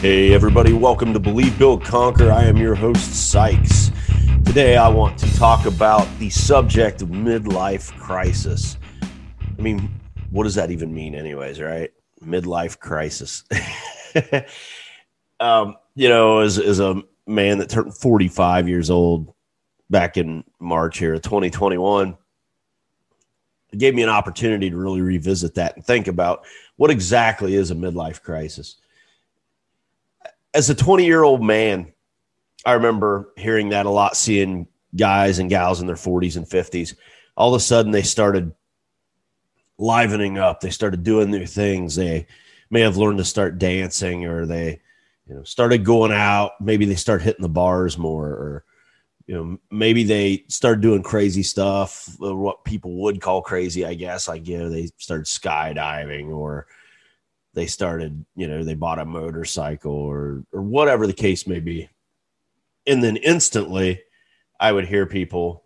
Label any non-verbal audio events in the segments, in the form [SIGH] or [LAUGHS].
Hey, everybody, welcome to Believe, Build, Conquer. I am your host, Sykes. Today, I want to talk about the subject of midlife crisis. I mean, what does that even mean, anyways, right? Midlife crisis. [LAUGHS] um, you know, as, as a man that turned 45 years old back in March here 2021, it gave me an opportunity to really revisit that and think about what exactly is a midlife crisis as a 20 year old man, I remember hearing that a lot, seeing guys and gals in their 40s and 50s. All of a sudden, they started livening up. They started doing new things. They may have learned to start dancing, or they, you know, started going out. Maybe they start hitting the bars more, or you know, maybe they started doing crazy stuff, or what people would call crazy, I guess. Like you know, they started skydiving, or they started, you know, they bought a motorcycle or or whatever the case may be. And then instantly I would hear people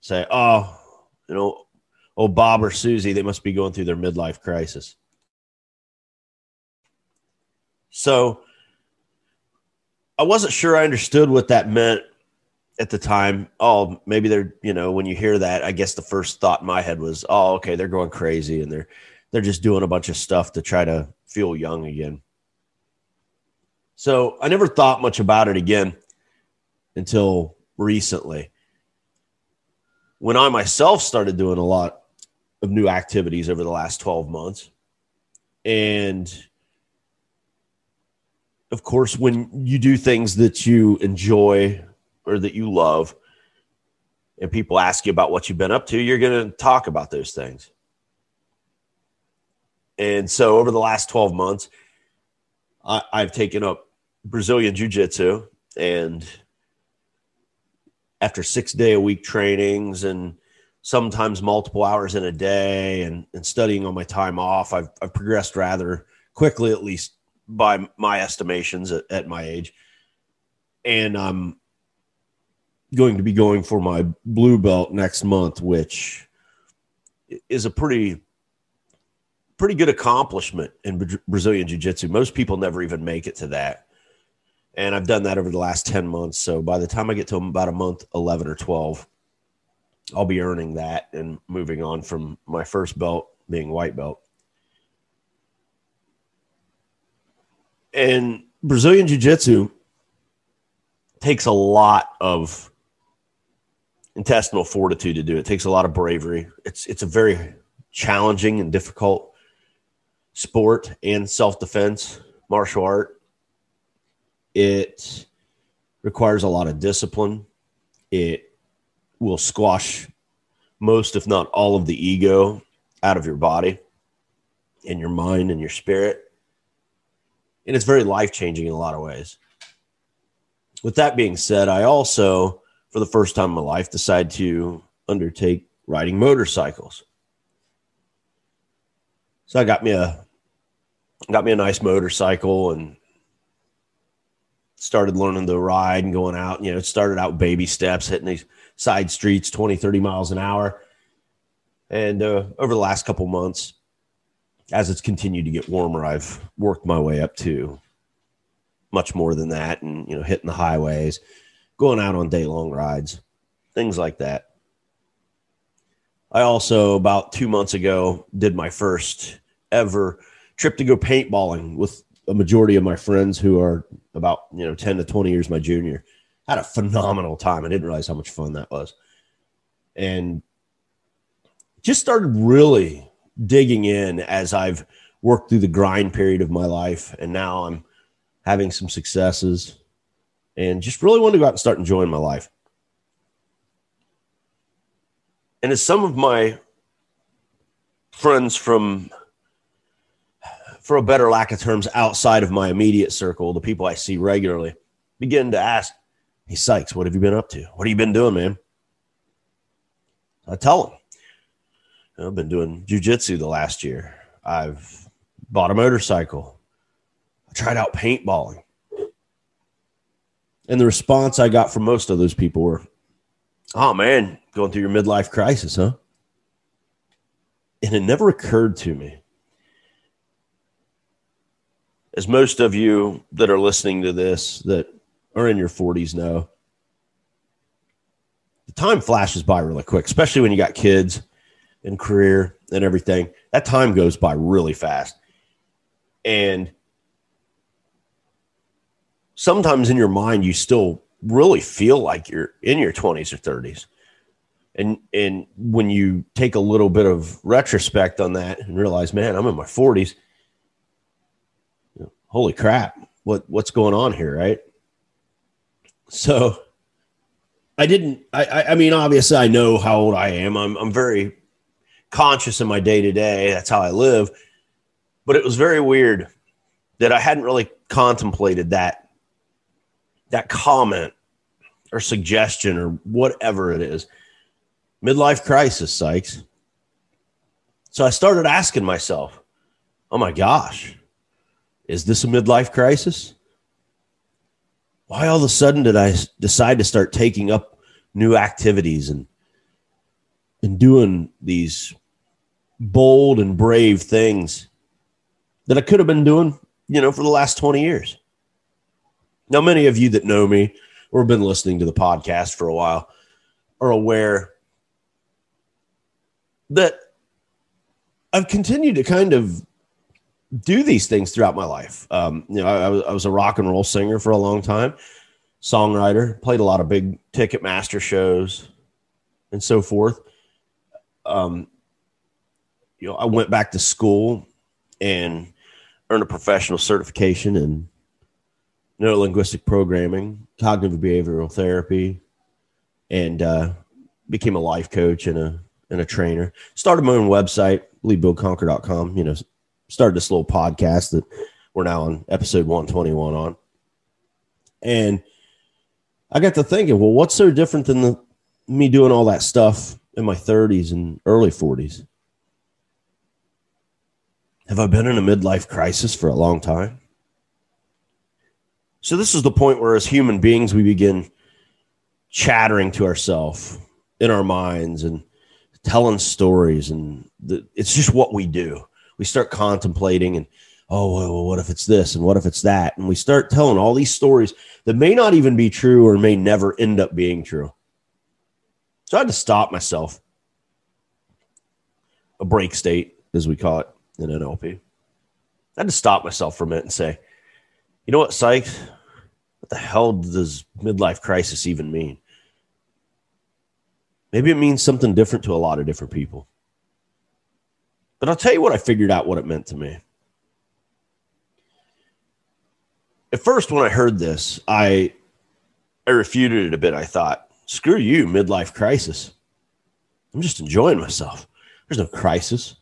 say, "Oh, you know, oh Bob or Susie, they must be going through their midlife crisis." So I wasn't sure I understood what that meant at the time. Oh, maybe they're, you know, when you hear that, I guess the first thought in my head was, "Oh, okay, they're going crazy and they're they're just doing a bunch of stuff to try to feel young again. So I never thought much about it again until recently. When I myself started doing a lot of new activities over the last 12 months. And of course, when you do things that you enjoy or that you love, and people ask you about what you've been up to, you're going to talk about those things. And so over the last 12 months, I, have taken up Brazilian Jiu Jitsu. And after six day a week trainings and sometimes multiple hours in a day and, and studying on my time off, I've, I've progressed rather quickly, at least by my estimations at, at my age. And I'm going to be going for my blue belt next month, which is a pretty pretty good accomplishment in Brazilian Jiu Jitsu. Most people never even make it to that. And I've done that over the last 10 months. So by the time I get to about a month 11 or 12, I'll be earning that and moving on from my first belt being white belt. And Brazilian Jiu Jitsu takes a lot of intestinal fortitude to do. It takes a lot of bravery. It's it's a very challenging and difficult sport and self defense martial art. It requires a lot of discipline. It will squash most, if not all, of the ego out of your body and your mind and your spirit. And it's very life changing in a lot of ways. With that being said, I also, for the first time in my life, decided to undertake riding motorcycles. So I got me a got me a nice motorcycle and started learning to ride and going out. You know, it started out baby steps, hitting these side streets 20, 30 miles an hour. And uh, over the last couple months, as it's continued to get warmer, I've worked my way up to much more than that and, you know, hitting the highways, going out on day long rides, things like that. I also, about two months ago, did my first ever trip to go paintballing with a majority of my friends who are about you know 10 to 20 years my junior had a phenomenal time. I didn't realize how much fun that was. And just started really digging in as i've worked through the grind period of my life. And now i'm having some successes and just really wanted to go out and start enjoying my life. And as some of my friends from for a better lack of terms, outside of my immediate circle, the people I see regularly, begin to ask, Hey, Sykes, what have you been up to? What have you been doing, man? I tell them, I've been doing jujitsu the last year. I've bought a motorcycle. I tried out paintballing. And the response I got from most of those people were, oh man, going through your midlife crisis, huh? And it never occurred to me. As most of you that are listening to this that are in your 40s know, the time flashes by really quick, especially when you got kids and career and everything. That time goes by really fast. And sometimes in your mind, you still really feel like you're in your 20s or 30s. And and when you take a little bit of retrospect on that and realize, man, I'm in my 40s. Holy crap, what what's going on here, right? So I didn't I I mean obviously I know how old I am. I'm I'm very conscious in my day to day. That's how I live. But it was very weird that I hadn't really contemplated that that comment or suggestion or whatever it is. Midlife crisis, Sykes. So I started asking myself, oh my gosh, is this a midlife crisis? Why all of a sudden did I decide to start taking up new activities and and doing these bold and brave things that I could have been doing, you know, for the last 20 years? Now, many of you that know me or have been listening to the podcast for a while are aware that I've continued to kind of do these things throughout my life. Um, you know, I, I, was, a rock and roll singer for a long time, songwriter, played a lot of big Ticketmaster shows and so forth. Um, you know, I went back to school and earned a professional certification in neuro linguistic programming, cognitive behavioral therapy, and uh, became a life coach and a and a trainer. Started my own website, believebuildconquer.com. You know, started this little podcast that we're now on episode 121 on. And I got to thinking, well, what's so different than the, me doing all that stuff in my 30s and early 40s? Have I been in a midlife crisis for a long time? So, this is the point where, as human beings, we begin chattering to ourselves in our minds and telling stories. And the, it's just what we do. We start contemplating and, oh, well, what if it's this and what if it's that? And we start telling all these stories that may not even be true or may never end up being true. So, I had to stop myself. A break state, as we call it in NLP. I had to stop myself for a minute and say, you know what, Sykes? What the hell does midlife crisis even mean? Maybe it means something different to a lot of different people. But I'll tell you what I figured out what it meant to me. At first, when I heard this, I I refuted it a bit. I thought, screw you, midlife crisis. I'm just enjoying myself. There's no crisis.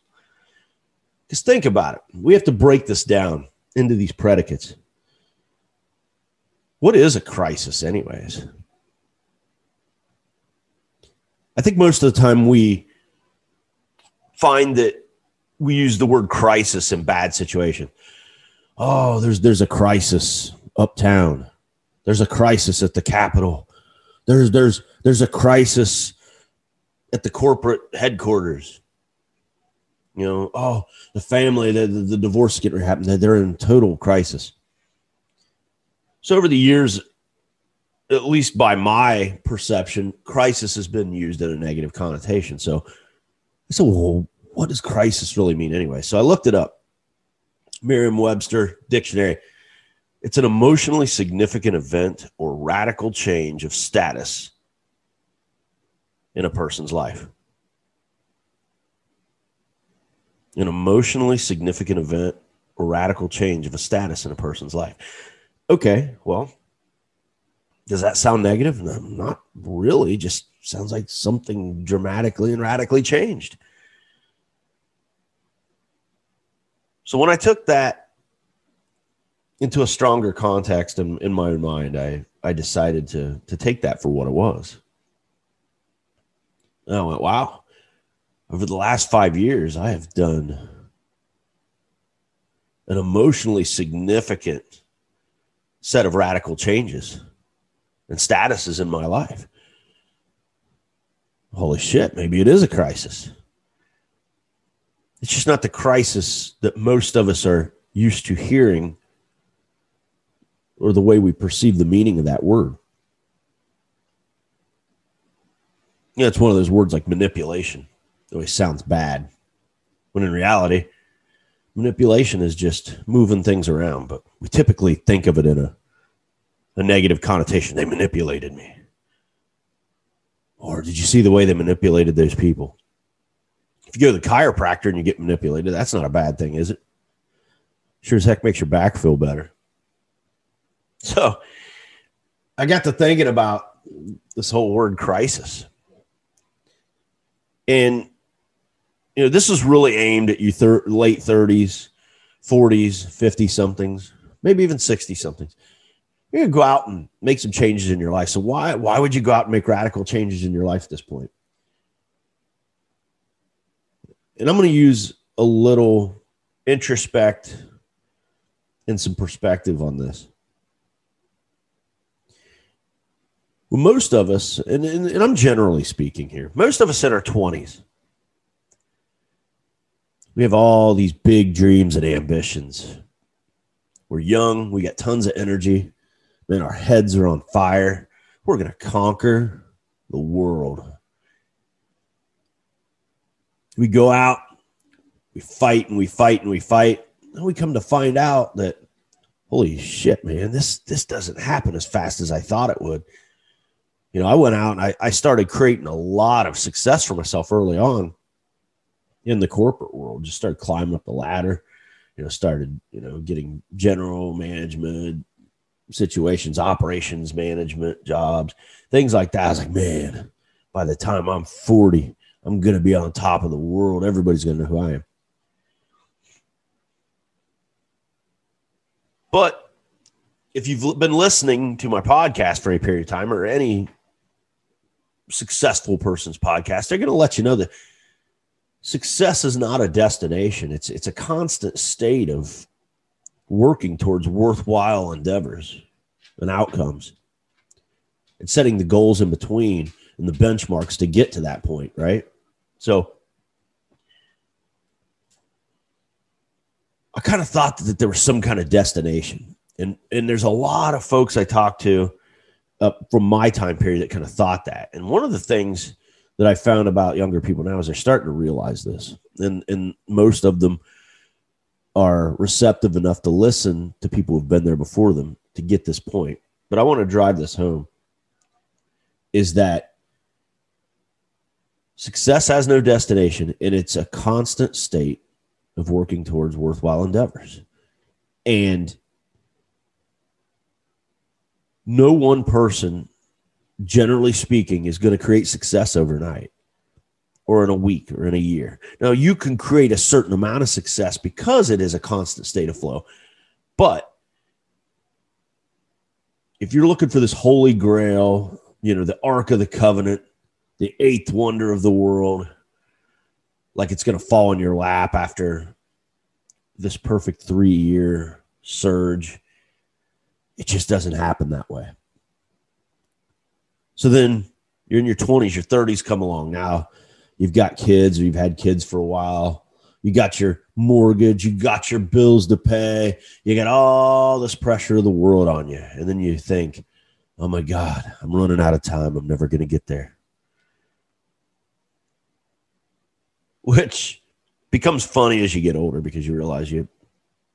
Because think about it. We have to break this down into these predicates. What is a crisis, anyways? I think most of the time we find that we use the word crisis in bad situation. Oh, there's there's a crisis uptown. There's a crisis at the Capitol. There's there's there's a crisis at the corporate headquarters. You know, oh, the family, the, the, the divorce getting happened, they're in total crisis. So over the years, at least by my perception, crisis has been used in a negative connotation. So I said, well, what does crisis really mean anyway? So I looked it up. Merriam Webster Dictionary. It's an emotionally significant event or radical change of status in a person's life. an emotionally significant event or radical change of a status in a person's life. Okay, well, does that sound negative? No, not really. Just sounds like something dramatically and radically changed. So when I took that into a stronger context in, in my mind, I, I decided to, to take that for what it was. And I went, wow. Over the last five years, I have done an emotionally significant set of radical changes and statuses in my life. Holy shit, maybe it is a crisis. It's just not the crisis that most of us are used to hearing or the way we perceive the meaning of that word. Yeah, it's one of those words like manipulation. It always sounds bad. When in reality, manipulation is just moving things around, but we typically think of it in a, a negative connotation. They manipulated me. Or did you see the way they manipulated those people? If you go to the chiropractor and you get manipulated, that's not a bad thing, is it? Sure as heck makes your back feel better. So I got to thinking about this whole word crisis. And you know, this is really aimed at you thir- late 30s, 40s, 50 somethings, maybe even 60 somethings. You're gonna go out and make some changes in your life. So why why would you go out and make radical changes in your life at this point? And I'm gonna use a little introspect and some perspective on this. Well, most of us, and, and, and I'm generally speaking here, most of us in our 20s, we have all these big dreams and ambitions. We're young, we got tons of energy, man, our heads are on fire. We're going to conquer the world. We go out, we fight and we fight and we fight. And we come to find out that, holy shit, man, this, this doesn't happen as fast as I thought it would. You know, I went out and I, I started creating a lot of success for myself early on in the corporate world. Just started climbing up the ladder, you know, started, you know, getting general management situations, operations management jobs, things like that. I was like, man, by the time I'm 40, I'm going to be on top of the world. Everybody's going to know who I am. But if you've been listening to my podcast for a period of time or any successful person's podcast, they're going to let you know that success is not a destination. It's it's a constant state of working towards worthwhile endeavors and outcomes and setting the goals in between and the benchmarks to get to that point, right? So I kind of thought that there was some kind of destination. And and there's a lot of folks I talked to uh, from my time period that kind of thought that. And one of the things that I found about younger people now is they're starting to realize this, and and most of them are receptive enough to listen to people who've been there before them to get this point. But I want to drive this home is that success has no destination and it's a constant state of working towards worthwhile endeavors. And no one person generally speaking, is going to create success overnight or in a week or in a year. Now, you can create a certain amount of success because it is a constant state of flow. But if you're looking for this holy grail, you know, the Ark of the Covenant, the eighth wonder of the world, like it's going to fall in your lap after this perfect three year surge, it just doesn't happen that way. So then you're in your 20s, your 30s come along. Now you've got kids or you've had kids for a while. You got your mortgage, you got your bills to pay, you got all this pressure of the world on you. And then you think, oh my God, I'm running out of time. I'm never going to get there. Which becomes funny as you get older because you realize you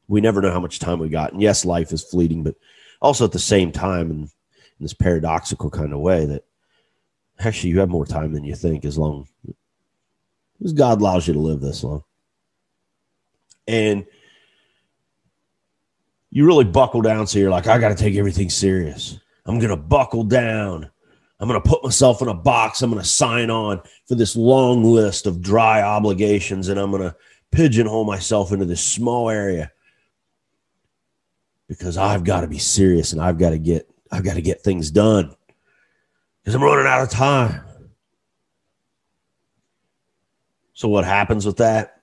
we never know how much time we got. And yes, life is fleeting, but also at the same time, and in this paradoxical kind of way that actually you have more time than you think as long as God allows you to live this long. And you really buckle down. So you're like, I got to take everything serious. I'm going to buckle down. I'm going to put myself in a box. I'm going to sign on for this long list of dry obligations and I'm going to pigeonhole myself into this small area because I've got to be serious and I've got to get I've got to get things done because I'm running out of time. So, what happens with that?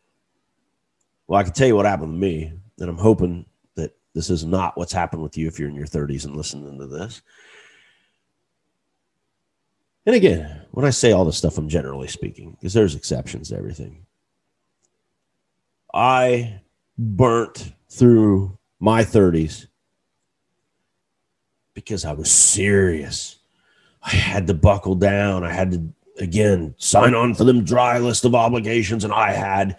Well, I can tell you what happened to me, and I'm hoping that this is not what's happened with you if you're in your 30s and listening to this. And again, when I say all this stuff, I'm generally speaking, because there's exceptions to everything. I burnt through my 30s because I was serious. I had to buckle down. I had to, again, sign on for them dry list of obligations, and I had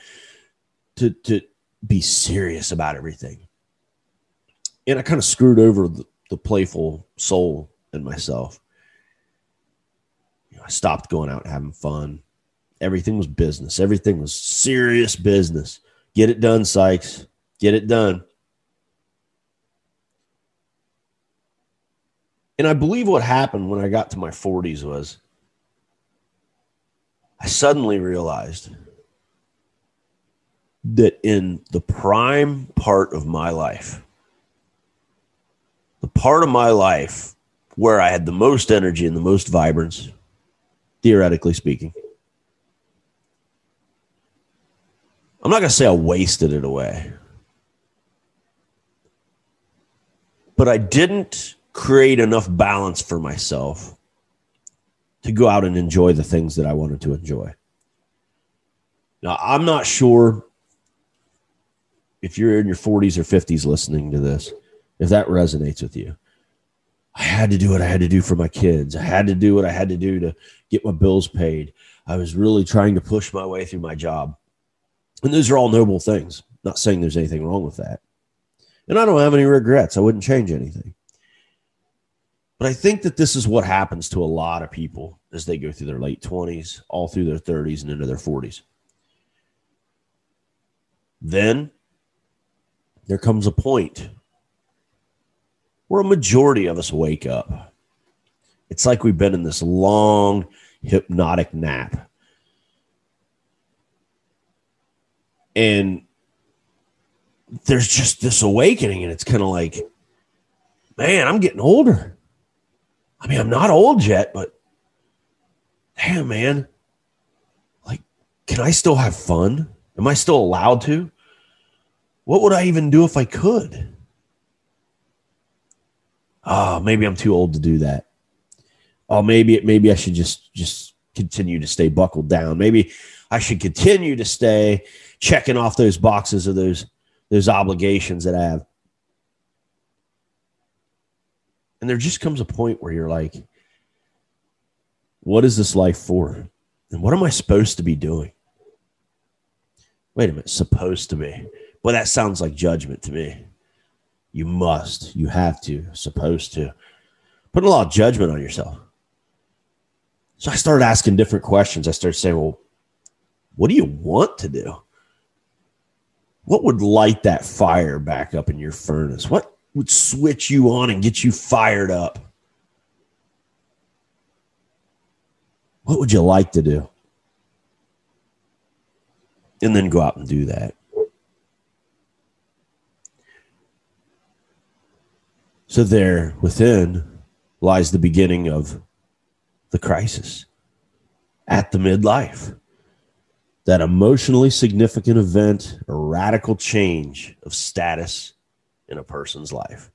to, to be serious about everything. And I kind of screwed over the, the playful soul in myself. I stopped going out and having fun. Everything was business. Everything was serious business. Get it done, Sykes. Get it done. And I believe what happened when I got to my 40s was I suddenly realized that in the prime part of my life, the part of my life where I had the most energy and the most vibrance, theoretically speaking, I'm not going to say I wasted it away, but I didn't create enough balance for myself to go out and enjoy the things that I wanted to enjoy. Now, I'm not sure if you're in your 40s or 50s listening to this, if that resonates with you. I had to do what I had to do for my kids. I had to do what I had to do to get my bills paid. I was really trying to push my way through my job. And those are all noble things. Not saying there's anything wrong with that. And I don't have any regrets. I wouldn't change anything. But I think that this is what happens to a lot of people as they go through their late 20s, all through their 30s, and into their 40s. Then there comes a point where a majority of us wake up. It's like we've been in this long hypnotic nap. And there's just this awakening, and it's kind of like, man, I'm getting older. I mean, I'm not old yet, but damn, man. Like, can I still have fun? Am I still allowed to? What would I even do if I could? Oh, maybe I'm too old to do that. Oh, maybe maybe I should just just continue to stay buckled down. Maybe I should continue to stay checking off those boxes of those those obligations that I have. And there just comes a point where you're like, what is this life for? And what am I supposed to be doing? Wait a minute, supposed to be. Well, that sounds like judgment to me. You must, you have to, supposed to. Put a lot of judgment on yourself. So I started asking different questions. I started saying, well, what do you want to do? What would light that fire back up in your furnace? What would switch you on and get you fired up? What would you like to do? And then go out and do that. So, there within lies the beginning of the crisis at the midlife. That emotionally significant event, a radical change of status in a person's life.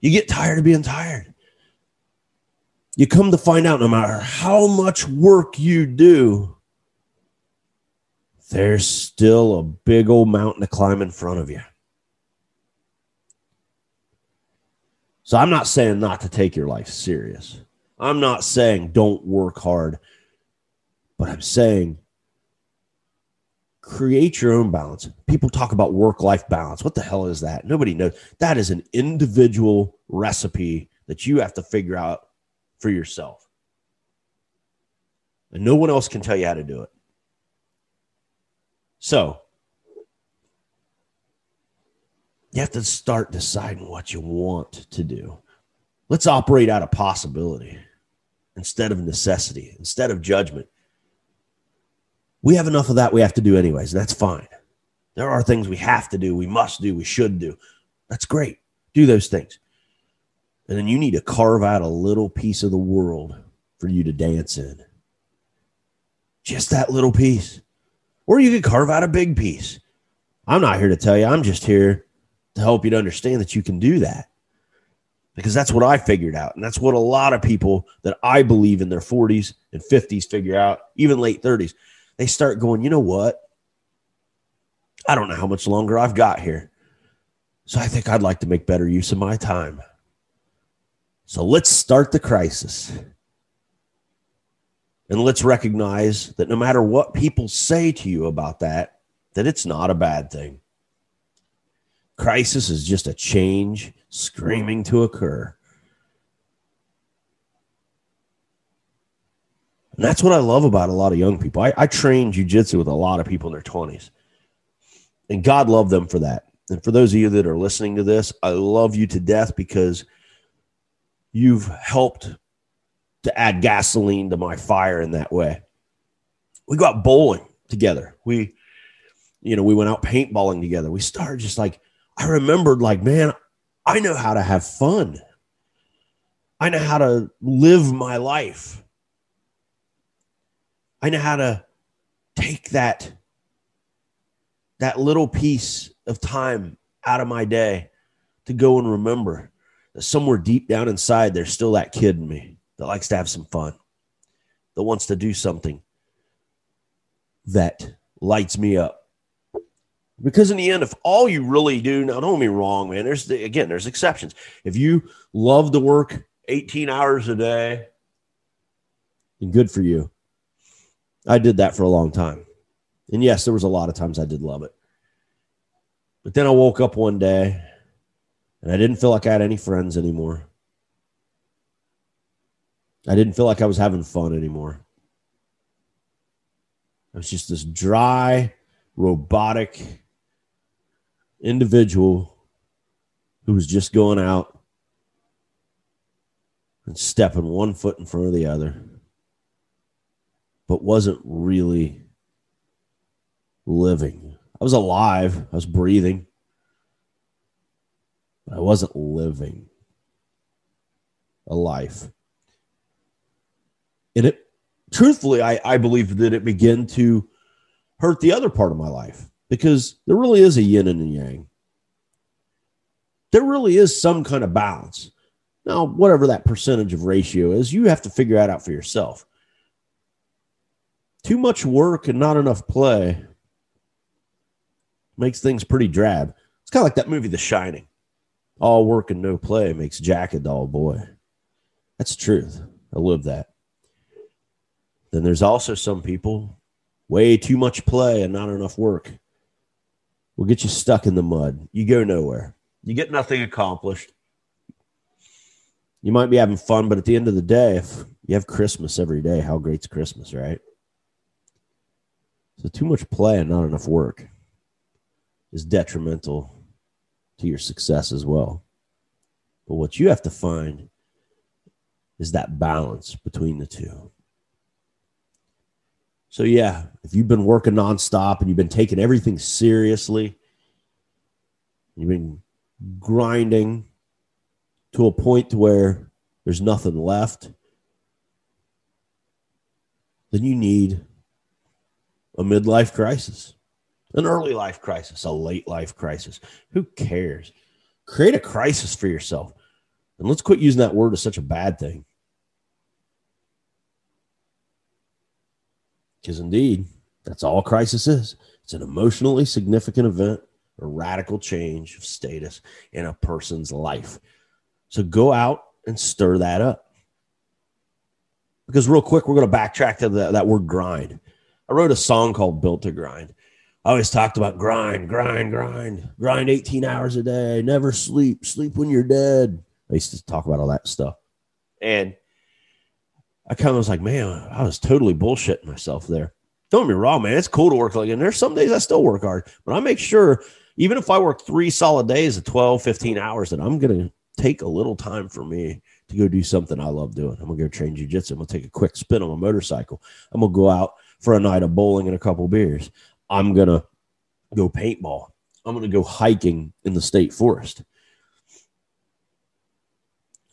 You get tired of being tired. You come to find out no matter how much work you do, there's still a big old mountain to climb in front of you. So I'm not saying not to take your life serious. I'm not saying don't work hard, but I'm saying create your own balance. People talk about work life balance. What the hell is that? Nobody knows. That is an individual recipe that you have to figure out for yourself. And no one else can tell you how to do it. So, you have to start deciding what you want to do. Let's operate out of possibility instead of necessity, instead of judgment. We have enough of that we have to do anyways. That's fine. There are things we have to do, we must do, we should do. That's great. Do those things. And then you need to carve out a little piece of the world for you to dance in. just that little piece. Or you could carve out a big piece. I'm not here to tell you, I'm just here to help you to understand that you can do that. Because that's what I figured out. And that's what a lot of people that I believe in their 40s and 50s figure out, even late 30s. They start going, you know what? I don't know how much longer I've got here. So I think I'd like to make better use of my time. So let's start the crisis. And let's recognize that no matter what people say to you about that, that it's not a bad thing. Crisis is just a change screaming to occur. And that's what I love about a lot of young people. I, I train jujitsu with a lot of people in their 20s. And God loved them for that. And for those of you that are listening to this, I love you to death because you've helped to add gasoline to my fire in that way. We go out bowling together. We, you know, we went out paintballing together. We started just like, I remembered, like, man, I know how to have fun. I know how to live my life. I know how to take that that little piece of time out of my day to go and remember that somewhere deep down inside there's still that kid in me that likes to have some fun, that wants to do something that lights me up. Because in the end, if all you really do, now don't me wrong, man, there's the, again, there's exceptions. If you love to work 18 hours a day, then good for you. I did that for a long time. And yes, there was a lot of times I did love it. But then I woke up one day and I didn't feel like I had any friends anymore. I didn't feel like I was having fun anymore. I was just this dry, robotic individual who was just going out and stepping one foot in front of the other, but wasn't really living. I was alive, I was breathing, but I wasn't living a life. And it, truthfully, I, I believe that it began to hurt the other part of my life because there really is a yin and a yang. There really is some kind of balance. Now, whatever that percentage of ratio is, you have to figure that out for yourself. Too much work and not enough play makes things pretty drab. It's kind of like that movie, The Shining. All work and no play makes Jack a dull boy. That's the truth. I live that. Then there's also some people, way too much play and not enough work will get you stuck in the mud. You go nowhere. You get nothing accomplished. You might be having fun, but at the end of the day, if you have Christmas every day, how great's Christmas, right? So, too much play and not enough work is detrimental to your success as well. But what you have to find is that balance between the two. So yeah, if you've been working nonstop and you've been taking everything seriously, you've been grinding to a point to where there's nothing left, then you need a midlife crisis, an early life crisis, a late life crisis. Who cares? Create a crisis for yourself. And let's quit using that word as such a bad thing. Because indeed, that's all crisis is. It's an emotionally significant event, a radical change of status in a person's life. So go out and stir that up. Because real quick, we're going to backtrack to the, that word grind. I wrote a song called Built to Grind. I always talked about grind, grind, grind, grind 18 hours a day, never sleep, sleep when you're dead. I used to talk about all that stuff. And I kind of was like, man, I was totally bullshitting myself there. Don't get me wrong, man. It's cool to work like, and there's some days I still work hard, but I make sure, even if I work three solid days of 12, 15 hours, that I'm going to take a little time for me to go do something I love doing. I'm going to go train jujitsu. I'm to take a quick spin on a motorcycle. I'm going to go out for a night of bowling and a couple beers. I'm going to go paintball. I'm going to go hiking in the state forest.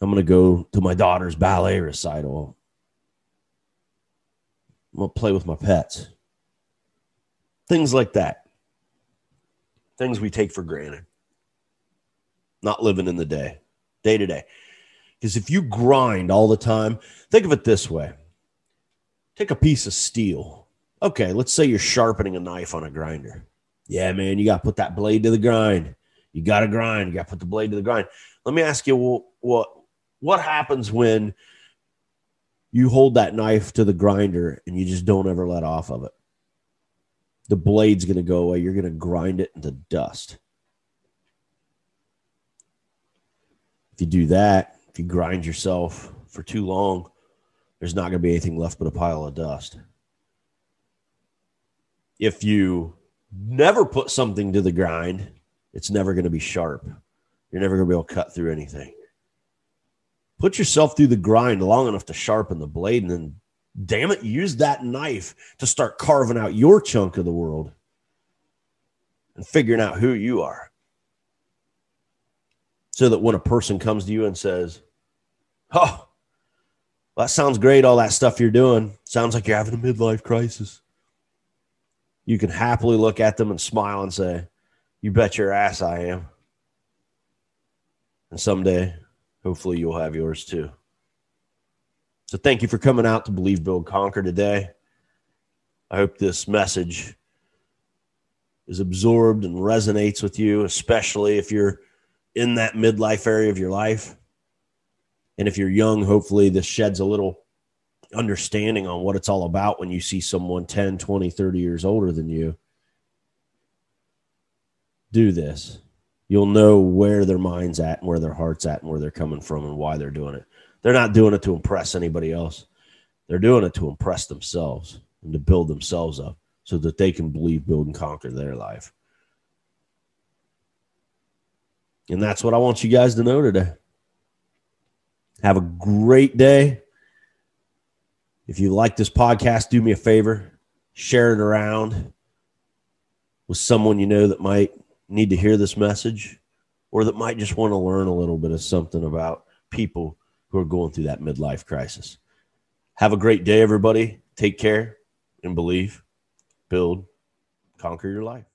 I'm going to go to my daughter's ballet recital I'm going to play with my pets. Things like that. Things we take for granted. Not living in the day, day to day. Because if you grind all the time, think of it this way take a piece of steel. Okay, let's say you're sharpening a knife on a grinder. Yeah, man, you got to put that blade to the grind. You got to grind. You got to put the blade to the grind. Let me ask you, well, what what happens when you hold that knife to the grinder and you just don't ever let off of it? The blade's going to go away. You're going to grind it into dust. If you do that, if you grind yourself for too long, there's not going to be anything left but a pile of dust. If you never put something to the grind, it's never going to be sharp. You're never going to be able to cut through anything. Put yourself through the grind long enough to sharpen the blade, and then, damn it, use that knife to start carving out your chunk of the world and figuring out who you are. So that when a person comes to you and says, Oh, well, that sounds great, all that stuff you're doing. Sounds like you're having a midlife crisis. You can happily look at them and smile and say, You bet your ass I am. And someday, hopefully, you'll have yours too. So, thank you for coming out to Believe, Build, Conquer today. I hope this message is absorbed and resonates with you, especially if you're in that midlife area of your life. And if you're young, hopefully this sheds a little understanding on what it's all about when you see someone 10, 20, 30 years older than you. Do this. You'll know where their mind's at and where their heart's at and where they're coming from and why they're doing it. They're not doing it to impress anybody else. They're doing it to impress themselves and to build themselves up so that they can believe, build, and conquer their life. And that's what I want you guys to know today. Have a great day. If you like this podcast, do me a favor, share it around with someone you know that might need to hear this message or that might just want to learn a little bit of something about people who are going through that midlife crisis. Have a great day, everybody. Take care and believe, build, conquer your life.